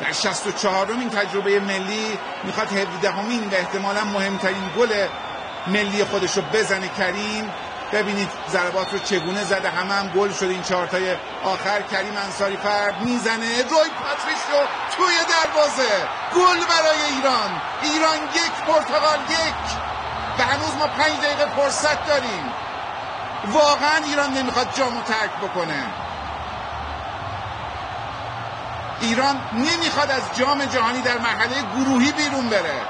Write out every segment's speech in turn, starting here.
در 64 این تجربه ملی می‌خواد 17 همین و احتمالا مهمترین گل ملی خودش رو بزنه کریم. ببینید ضربات رو چگونه زده همه هم گل شد این چهارتای آخر کریم انصاری فرد می‌زنه. روی پاتریشو توی دروازه. گل برای ایران. ایران یک پرتغال یک. و هنوز ما پنج دقیقه فرصت داریم. واقعا ایران نمی‌خواد جامو ترک بکنه. ایران نمی‌خواد از جام جهانی در مرحله گروهی بیرون بره.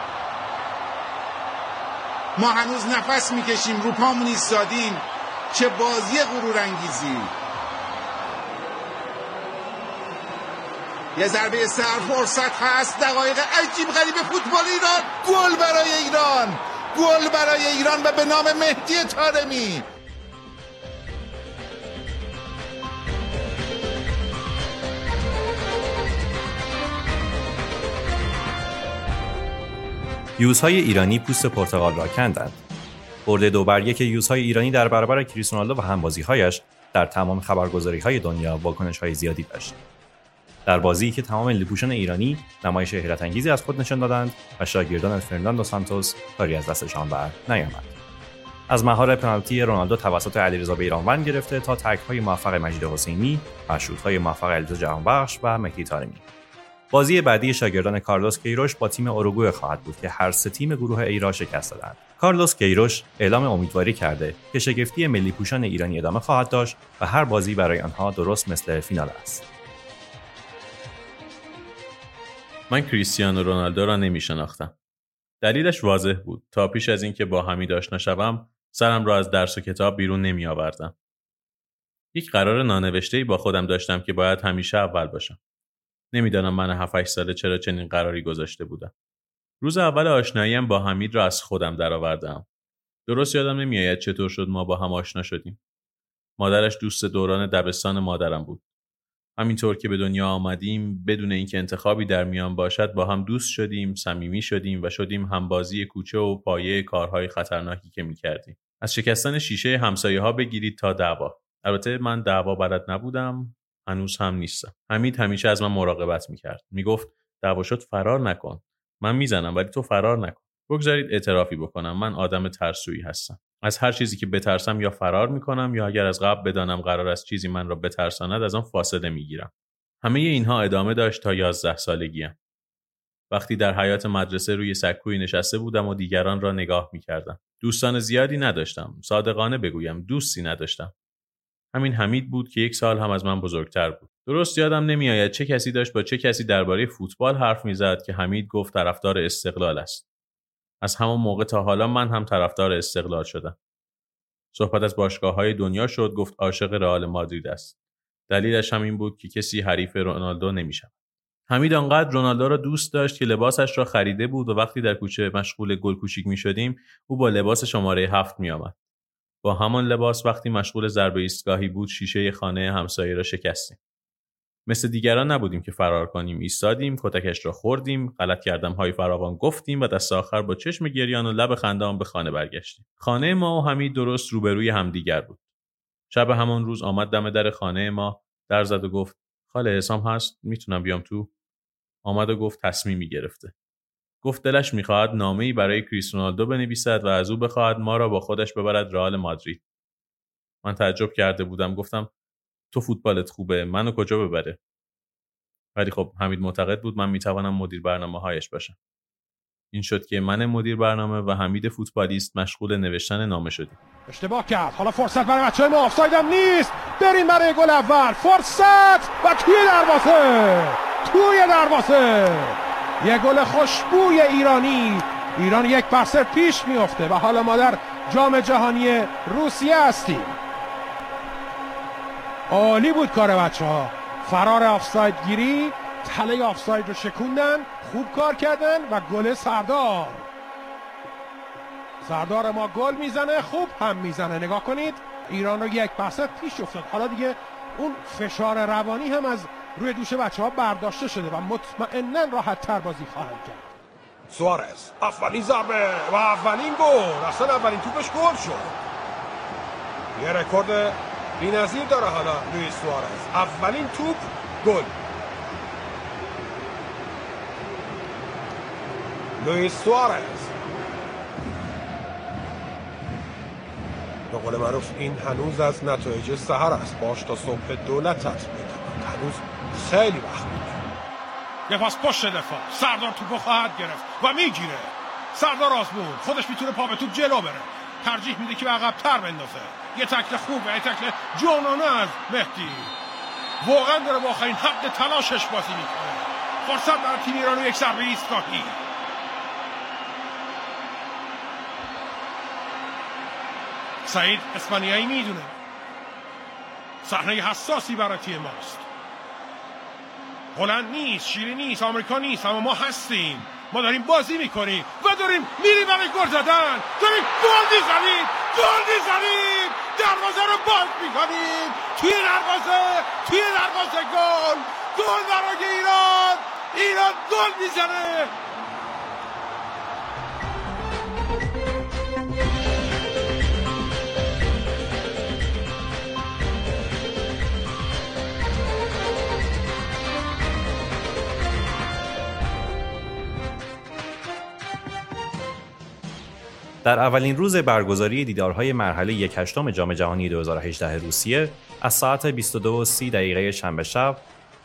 ما هنوز نفس می‌کشیم رو پامون ایستادیم چه بازی غرور انگیزی. یه ضربه سر فرصت هست دقایق عجیب غریب فوتبال ایران. گل برای ایران. گل برای ایران و به نام مهدی تارمی یوزهای ایرانی پوست پرتغال را کندند. برد دو بر یک یوزهای ایرانی در برابر کریس رونالدو و همبازیهایش در تمام خبرگزاری های دنیا واکنش های زیادی داشت. در بازی که تمام لیپوشان ایرانی نمایش حیرت انگیزی از خود نشان دادند و شاگردان فرناندو سانتوس کاری از دستشان بر نیامد. از مهار پنالتی رونالدو توسط علیرضا بیرانوند گرفته تا تک های موفق مجید حسینی و شوت های موفق علیرضا جهانبخش و مهدی طارمی بازی بعدی شاگردان کارلوس کیروش با تیم اوروگوئه خواهد بود که هر سه تیم گروه ای را شکست دادند. کارلوس کیروش اعلام امیدواری کرده که شگفتی ملی پوشان ایرانی ادامه خواهد داشت و هر بازی برای آنها درست مثل فینال است. من کریستیانو رونالدو را نمی شناختم. دلیلش واضح بود. تا پیش از اینکه با حمید آشنا شوم، سرم را از درس و کتاب بیرون نمی آوردم. یک قرار نانوشته با خودم داشتم که باید همیشه اول باشم. نمی‌دانم من 7 ساله چرا چنین قراری گذاشته بودم. روز اول آشناییم با حمید را از خودم درآوردم. درست یادم نمیآید چطور شد ما با هم آشنا شدیم. مادرش دوست دوران دبستان مادرم بود. همینطور که به دنیا آمدیم بدون اینکه انتخابی در میان باشد با هم دوست شدیم، صمیمی شدیم و شدیم همبازی کوچه و پایه کارهای خطرناکی که می‌کردیم. از شکستن شیشه همسایه ها بگیرید تا دعوا. البته من دعوا بلد نبودم هنوز هم نیستم. حمید همیشه از من مراقبت می‌کرد. می‌گفت دعوا شد فرار نکن. من می‌زنم ولی تو فرار نکن. بگذارید اعترافی بکنم. من آدم ترسویی هستم. از هر چیزی که بترسم یا فرار می‌کنم یا اگر از قبل بدانم قرار است چیزی من را بترساند از آن فاصله می‌گیرم. همه اینها ادامه داشت تا یازده سالگیم. وقتی در حیات مدرسه روی سکوی نشسته بودم و دیگران را نگاه می‌کردم. دوستان زیادی نداشتم. صادقانه بگویم دوستی نداشتم. همین حمید بود که یک سال هم از من بزرگتر بود. درست یادم نمیآید چه کسی داشت با چه کسی درباره فوتبال حرف می‌زد که حمید گفت طرفدار استقلال است. از همان موقع تا حالا من هم طرفدار استقلال شدم. صحبت از باشگاه های دنیا شد گفت عاشق رئال مادرید است. دلیلش هم این بود که کسی حریف رونالدو نمی‌شود. حمید آنقدر رونالدو را دوست داشت که لباسش را خریده بود و وقتی در کوچه مشغول گل کوچیک می شدیم او با لباس شماره هفت می آمد. با همان لباس وقتی مشغول ضربه ایستگاهی بود شیشه خانه همسایه را شکستیم. مثل دیگران نبودیم که فرار کنیم ایستادیم کتکش را خوردیم غلط کردم های فراوان گفتیم و دست آخر با چشم گریان و لب خندان به خانه برگشتیم. خانه ما و حمید درست روبروی همدیگر بود. شب همان روز آمد دم در خانه ما در زد و گفت خاله حسام هست می‌تونم بیام تو؟ آمد و گفت تصمیمی گرفته. گفت دلش می‌خواهد نامه برای کریس رونالدو بنویسد و از او بخواهد ما را با خودش ببرد رئال مادرید. من تعجب کرده بودم. گفتم تو فوتبالت خوبه منو کجا ببره؟ ولی خب حمید معتقد بود من می‌توانم مدیر برنامه هایش باشم. این شد که من مدیر برنامه و حمید فوتبالیست مشغول نوشتن نامه شدیم. اشتباه کرد. حالا فرصت برای بچه ما آفسایدم نیست. بریم برای گل اول. فرصت! و توی دروازه! توی دروازه! یه گل خوشبوی ایرانی. ایران یک پسر پیش میفته و حالا ما در جام جهانی روسیه هستیم. عالی بود کار بچه ها فرار آفساید گیری تله آفساید رو شکوندن خوب کار کردن و گل سردار. سردار ما گل می‌زنه خوب هم می‌زنه. نگاه کنید ایران رو یک پسر پیش افتاد. حالا دیگه اون فشار روانی هم از روی دوش بچه ها برداشته شده و مطمئنا راحت تر بازی خواهند کرد. سوارز اولین ضربه و اولین گل. اصلا اولین توپش گل شد. یه رکورد بی‌نظیر داره حالا لوئیس سوارز. اولین توپ گل. لوئیس سوارز. به قول معروف این هنوز از نتایج سهر است. باش تا صبح دولت تطبیق هنوز خیلی وقت بود. یه پاس پشت دفاع. سردار توپو خواهد گرفت و می‌گیره. سردار آزمون خودش می‌تونه پا به توپ جلو بره. ترجیح میده که به عقبتر بندازه. یه تکل خوب یه تکل جانانه از مهدی. واقعا داره با آخرین حد تلاشش بازی می‌کنه. فرصت برای تیم ایران و یک ضربه ایستگاهی سعید اسپانیایی می‌دونه. صحنه حساسی برای تیم ماست. هلند نیست شیری نیست آمریکا نیست اما ما هستیم. ما داریم بازی می‌کنیم و داریم میریم برای گل زدن. داریم گل می‌زنیم گل می‌زنیم. دروازه رو باز می‌کنیم. توی دروازه توی دروازه گل. گل برای ایران. ایران گل می‌زنه. در اولین روز برگزاری دیدارهای مرحله یک هشتم جام جهانی 2018 روسیه از ساعت 22:30 دقیقه شنبه شب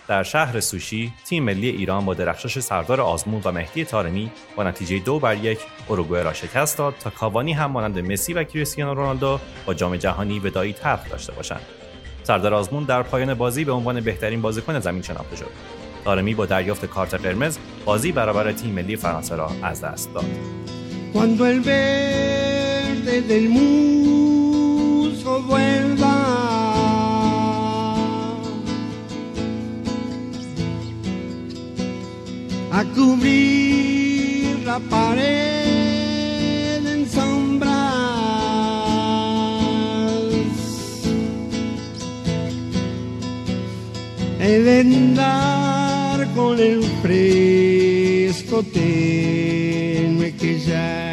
در شهر سوشی تیم ملی ایران با درخشش سردار آزمون و مهدی تارمی با نتیجه دو بر یک اروگوئه را شکست داد تا کاوانی هم مانند مسی و کریستیانو رونالدو با جام جهانی ودایی تلخ داشته باشند. سردار آزمون در پایان بازی به عنوان بهترین بازیکن زمین شناخته شد. تارمی با دریافت کارت قرمز بازی برابر تیم ملی فرانسه را از دست داد. Cuando el verde del musgo vuelva a cubrir la pared en sombras. He de andar con el fresco tenue que ya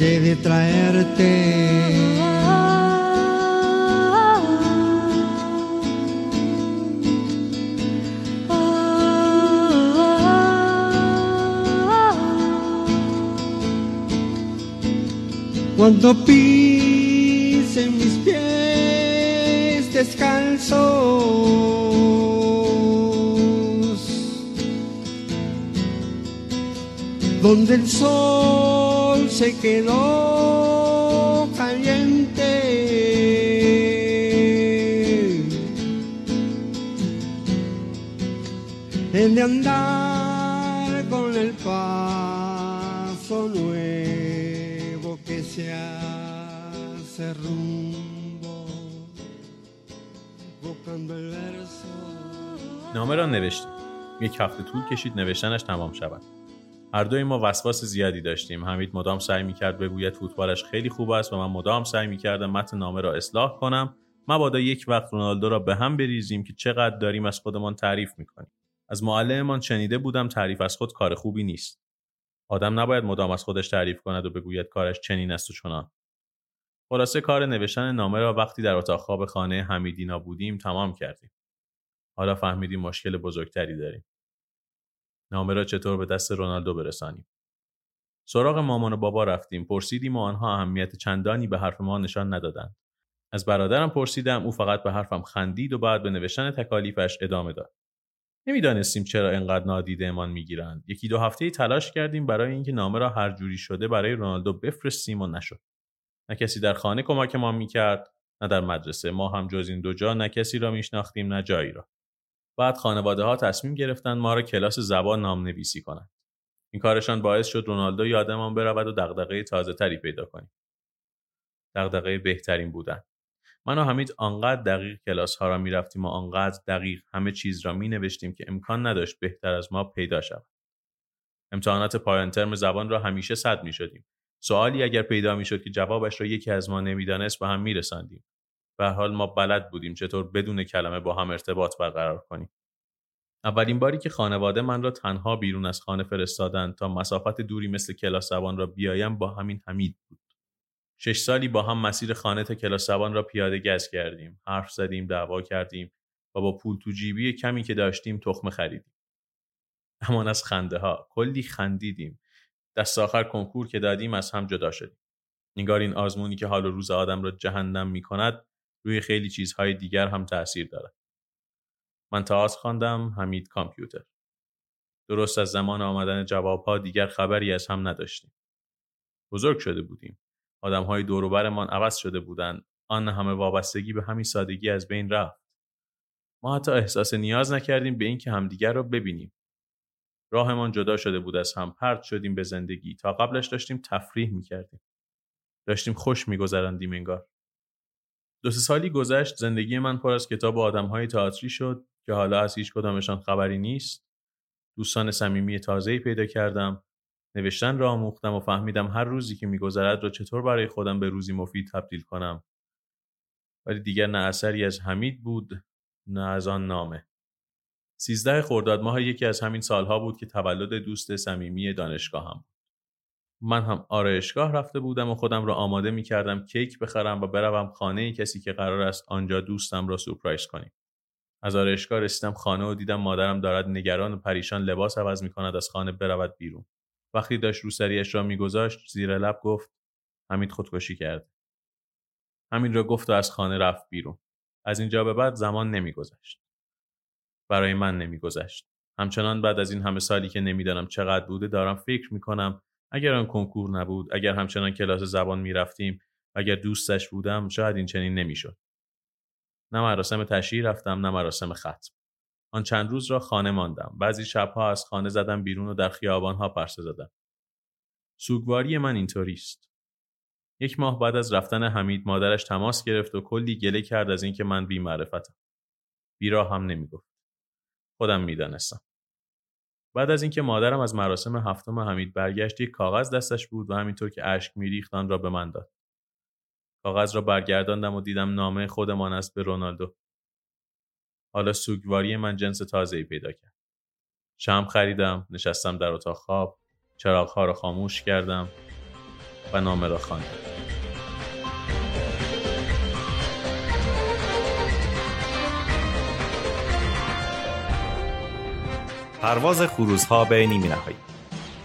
de traerte. Cuando pisen mis pies descalzos, donde el sol se quedó caliente. El de andar con el paso nuevo que se hace rumbo, buscando el verso. نامه را نوشتیم یک هفته طول کشید نوشتنش تمام شود هر دوی ما وسواس زیادی داشتیم. حمید مدام سعی می‌کرد بگوید فوتبالش خیلی خوب است و من مدام سعی می‌کردم متن نامه را اصلاح کنم. مبادا یک وقت رونالدو را به هم بریزیم که چقدر داریم از خودمان تعریف می‌کنیم. از معلممان شنیده بودم تعریف از خود کار خوبی نیست. آدم نباید مدام از خودش تعریف کند و بگوید کارش چنین است و چنان. خلاصه کار نوشتن نامه را وقتی در اتاق خواب خانه حمیدینا بودیم تمام کردیم. حالا فهمیدیم مشکل بزرگتری داریم. نامه را چطور به دست رونالدو برسانیم؟ سراغ مامان و بابا رفتیم. پرسیدیم و آنها اهمیت چندانی به حرف ما نشان ندادند. از برادرم پرسیدم او فقط به حرفم خندید و بعد به نوشتن تکالیفش ادامه داد. نمی‌دانستیم چرا اینقدر نادیدهمان می‌گیرند. یکی دو هفته تلاش کردیم برای اینکه نامه را هر جوری شده برای رونالدو بفرستیم و نشد. نه کسی در خانه کمکمان می‌کرد نه در مدرسه. ما هم جز این دو جا نه کسی را میشناختیم نه جایی را. بعد خانواده ها تصمیم گرفتند ما را کلاس زبان نام نویسی کنند این کارشان باعث شد رونالدو یادمان برود و دغدغه تازه تری پیدا کنیم دغدغه بهترین بودن من و حمید آنقدر دقیق کلاس ها را می رفتیم و آنقدر دقیق همه چیز را می نوشتیم که امکان نداشت بهتر از ما پیدا شود. امتحانات پایان ترم زبان را همیشه صد می شدیم. سوالی اگر پیدا می شد که جوابش را یکی از ما نمی‌دانست به هم می رسندیم. به حال ما بلد بودیم چطور بدون کلمه با هم ارتباط برقرار کنیم. اولین باری که خانواده من را تنها بیرون از خانه فرستادند تا مسافت دوری مثل کلاس زبان را بیایم با همین حمید بود. شش سالی با هم مسیر خانه تا کلاس زبان را پیاده گز کردیم. حرف زدیم، دعوا کردیم و با پول تو جیبی کمی که داشتیم تخمه خریدیم. امان از خنده ها کلی خندیدیم دست آخر کنکور که دادیم از هم جدا شدیم نگار این آزمونی که حال و روز آدم را جهنم می کند روی خیلی چیزهای دیگر هم تاثیر دارد من تئاتر خواندم حمید کامپیوتر. درست از زمان آمدن جوابها دیگر خبری از هم نداشتیم. بزرگ شده بودیم. آدمهای دوروبرمان عوض شده بودند. آن همه وابستگی به همین سادگی از بین رفت. ما حتی احساس نیاز نکردیم به اینکه همدیگر را ببینیم. راهمان جدا شده بود از هم. پرت شدیم به زندگی. تا قبلش داشتیم تفریح می‌کردیم. داشتیم خوش میگذراندیم انگار. دو سه سالی گذشت زندگی من پر از کتاب آدمهای تئاتری شد که حالا از هیچ کدامشان خبری نیست. دوستان صمیمی تازه‌ای پیدا کردم. نوشتن را آموختم و فهمیدم هر روزی که میگذرد را چطور برای خودم به روزی مفید تبدیل کنم. ولی دیگر نه اثری از حمید بود نه از آن نامه. سیزده خرداد ماه یکی از همین سالها بود که تولد دوست صمیمی دانشگاهم من هم آرایشگاه رفته بودم و خودم را آماده می کردم کیک بخرم و بروم خانه کسی که قرار است آنجا دوستم را سورپرایز کنیم. از آرایشگاه رسیدم خانه و دیدم مادرم دارد نگران و پریشان لباس عوض می کند از خانه برود بیرون. وقتی داشت روسریش را میگذاشت زیر لب گفت حمید خودکشی کرد. همین را گفت و از خانه رفت بیرون. از اینجا به بعد زمان نمیگذشت. برای من نمیگذشت. همچنان بعد از این همه سالی که نمی‌دانم چقدر بوده دارم فکر می‌کنم اگر آن کنکور نبود اگر همچنان کلاس زبان می‌رفتیم اگر دوستش بودم شاید این چنین نمی‌شد. نه مراسم تشییع رفتم نه مراسم ختم. آن چند روز را خانه ماندم. بعضی شبها از خانه زدم بیرون و در خیابانها پرسه زدم. سوگواری من اینطوری است. یک ماه بعد از رفتن حمید مادرش تماس گرفت و کلی گله کرد از اینکه من بی معرفتم بیراه هم نمی‌گفت. خودم می‌دانستم. بعد از اینکه مادرم از مراسم هفتم حمید برگشت یک کاغذ دستش بود و همینطور که اشک میریخت آن را به من داد. کاغذ را برگرداندم و دیدم نامه خودمان است به رونالدو. حالا سوگواری من جنس تازه ای پیدا کرد. شم خریدم نشستم در اتاق خواب چراغها را خاموش کردم و نامه را خواندم. پرواز خروزها به نیمه نهایی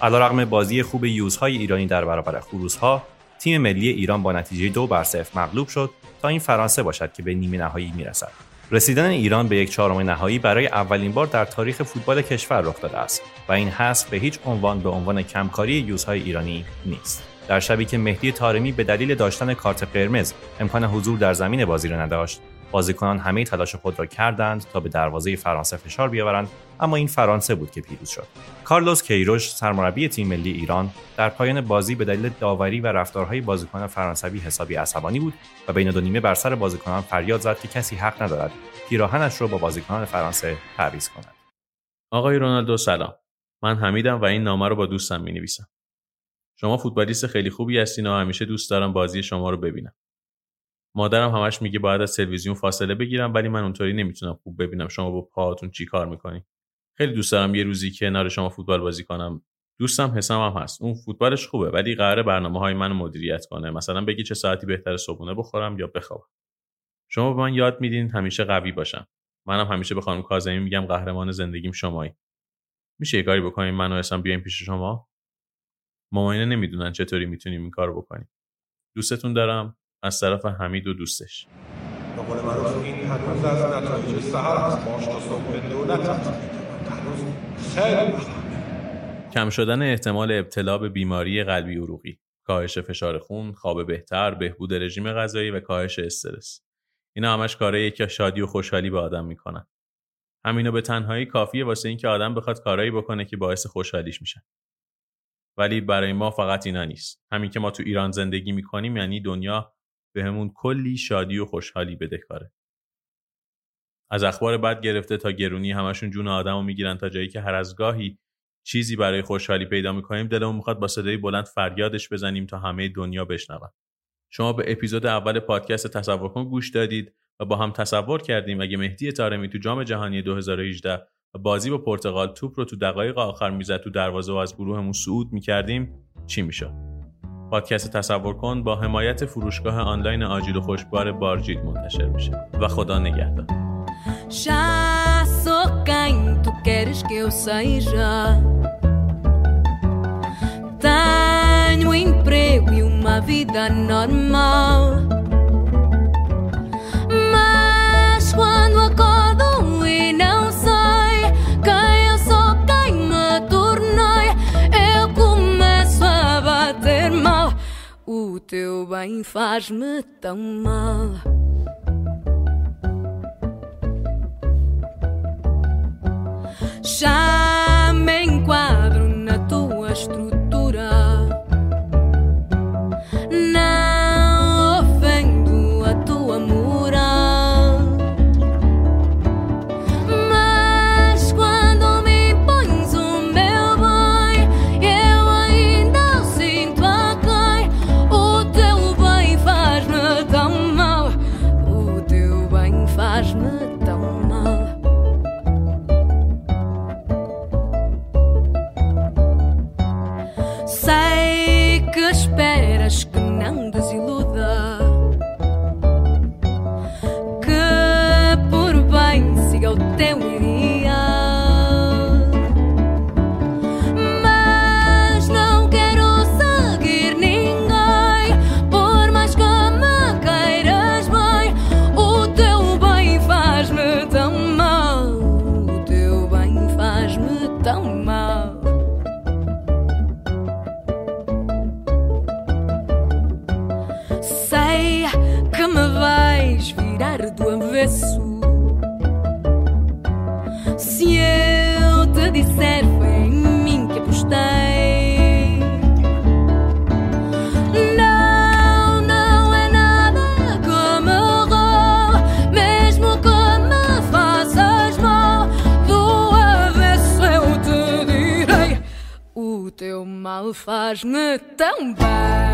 علیرغم بازی خوب یوزهای ایرانی در برابر خروزها تیم ملی ایران با نتیجه دو بر صفر مغلوب شد تا این فرانسه باشد که به نیمه نهایی می‌رسد. رسیدن ایران به یک چهارم نهایی برای اولین بار در تاریخ فوتبال کشور رخ داده است و این حذف به هیچ عنوان به عنوان کمکاری یوزهای ایرانی نیست. در شبی که مهدی تارمی به دلیل داشتن کارت قرمز امکان حضور در زمین بازی را نداشت بازیکنان همه تلاش خود را کردند تا به دروازه فرانسه فشار بیاورند اما این فرانسه بود که پیروز شد. کارلوس کیروش سرمربی تیم ملی ایران در پایان بازی به دلیل داوری و رفتارهای بازیکنان فرانسوی حسابی عصبانی بود و بین دو نیمه بر سر بازیکنان فریاد زد که کسی حق ندارد پیراهنش را با بازیکنان فرانسه تعویض کند. آقای رونالدو سلام. من حمیدم و این نامه رو با دوستم می نویسم شما فوتبالیست خیلی خوبی هستین و همیشه دوست دارم بازی شما رو ببینم. مادرم همش میگه باید از تلویزیون فاصله بگیرم ولی من اونطوری نمی‌تونم خوب ببینم شما با پاهاتون چی کار می‌کنی. خیلی دوست دارم یه روزی کنار شما فوتبال بازی کنم. دوستم حسام هم هست. اون فوتبالش خوبه ولی قراره برنامه های منو مدیریت کنه. مثلا بگی چه ساعتی بهتر صبحونه بخورم یا بخوابم. شما به من یاد میدین همیشه قوی باشم. منم همیشه به خانم کاظمی میگم قهرمان زندگیم شمایی. میشه یه کاری بکنیم من و حسام بیایم پیش شما؟ ماماینا نمی‌دونن چطوری می‌تونیم این کارو بکنیم. دوستتون دارم. از طرف حمید و دوستش. به قول معروف این هنوز از نتایج سهر است. باش تا صبح دولت هنوز خیلی کم شدن احتمال ابتلا به بیماری قلبی عروقی کاهش فشار خون خواب بهتر بهبود رژیم غذایی و کاهش استرس. اینا همش کارهایی که شادی و خوشحالی به آدم می‌کنن. همینو به تنهایی کافیه واسه اینکه آدم بخواد کارایی بکنه که باعث خوشحالیش میشن ولی برای ما فقط اینا نیست. همین که ما تو ایران زندگی می‌کنیم یعنی دنیا بهمون کلی شادی و خوشحالی بدهکاره از اخبار بد گرفته تا گرونی همشون جون آدمو می‌گیرن تا جایی که هر از گاهی چیزی برای خوشحالی پیدا می‌کنیم دلمون می‌خواد با صدای بلند فریادش بزنیم تا همه دنیا بشنون. شما به اپیزود اول پادکست تصور کن گوش دادید و با هم تصور کردیم اگه مهدی تارمی تو جام جهانی 2018 و بازی با پرتغال توپ رو تو دقایق آخر می‌زد تو دروازه و از گروهمون صعود می‌کردیم چی می‌شد؟ پادکست تصور کن با حمایت فروشگاه آنلاین آجیل و خوشبار بارجیل منتشر میشه و خدا نگهدار Já sou quem tu queres que eu seja. Tenho emprego e uma vida normal. bem faz-me tão mal. Já good. teu mal faz-me tão bem.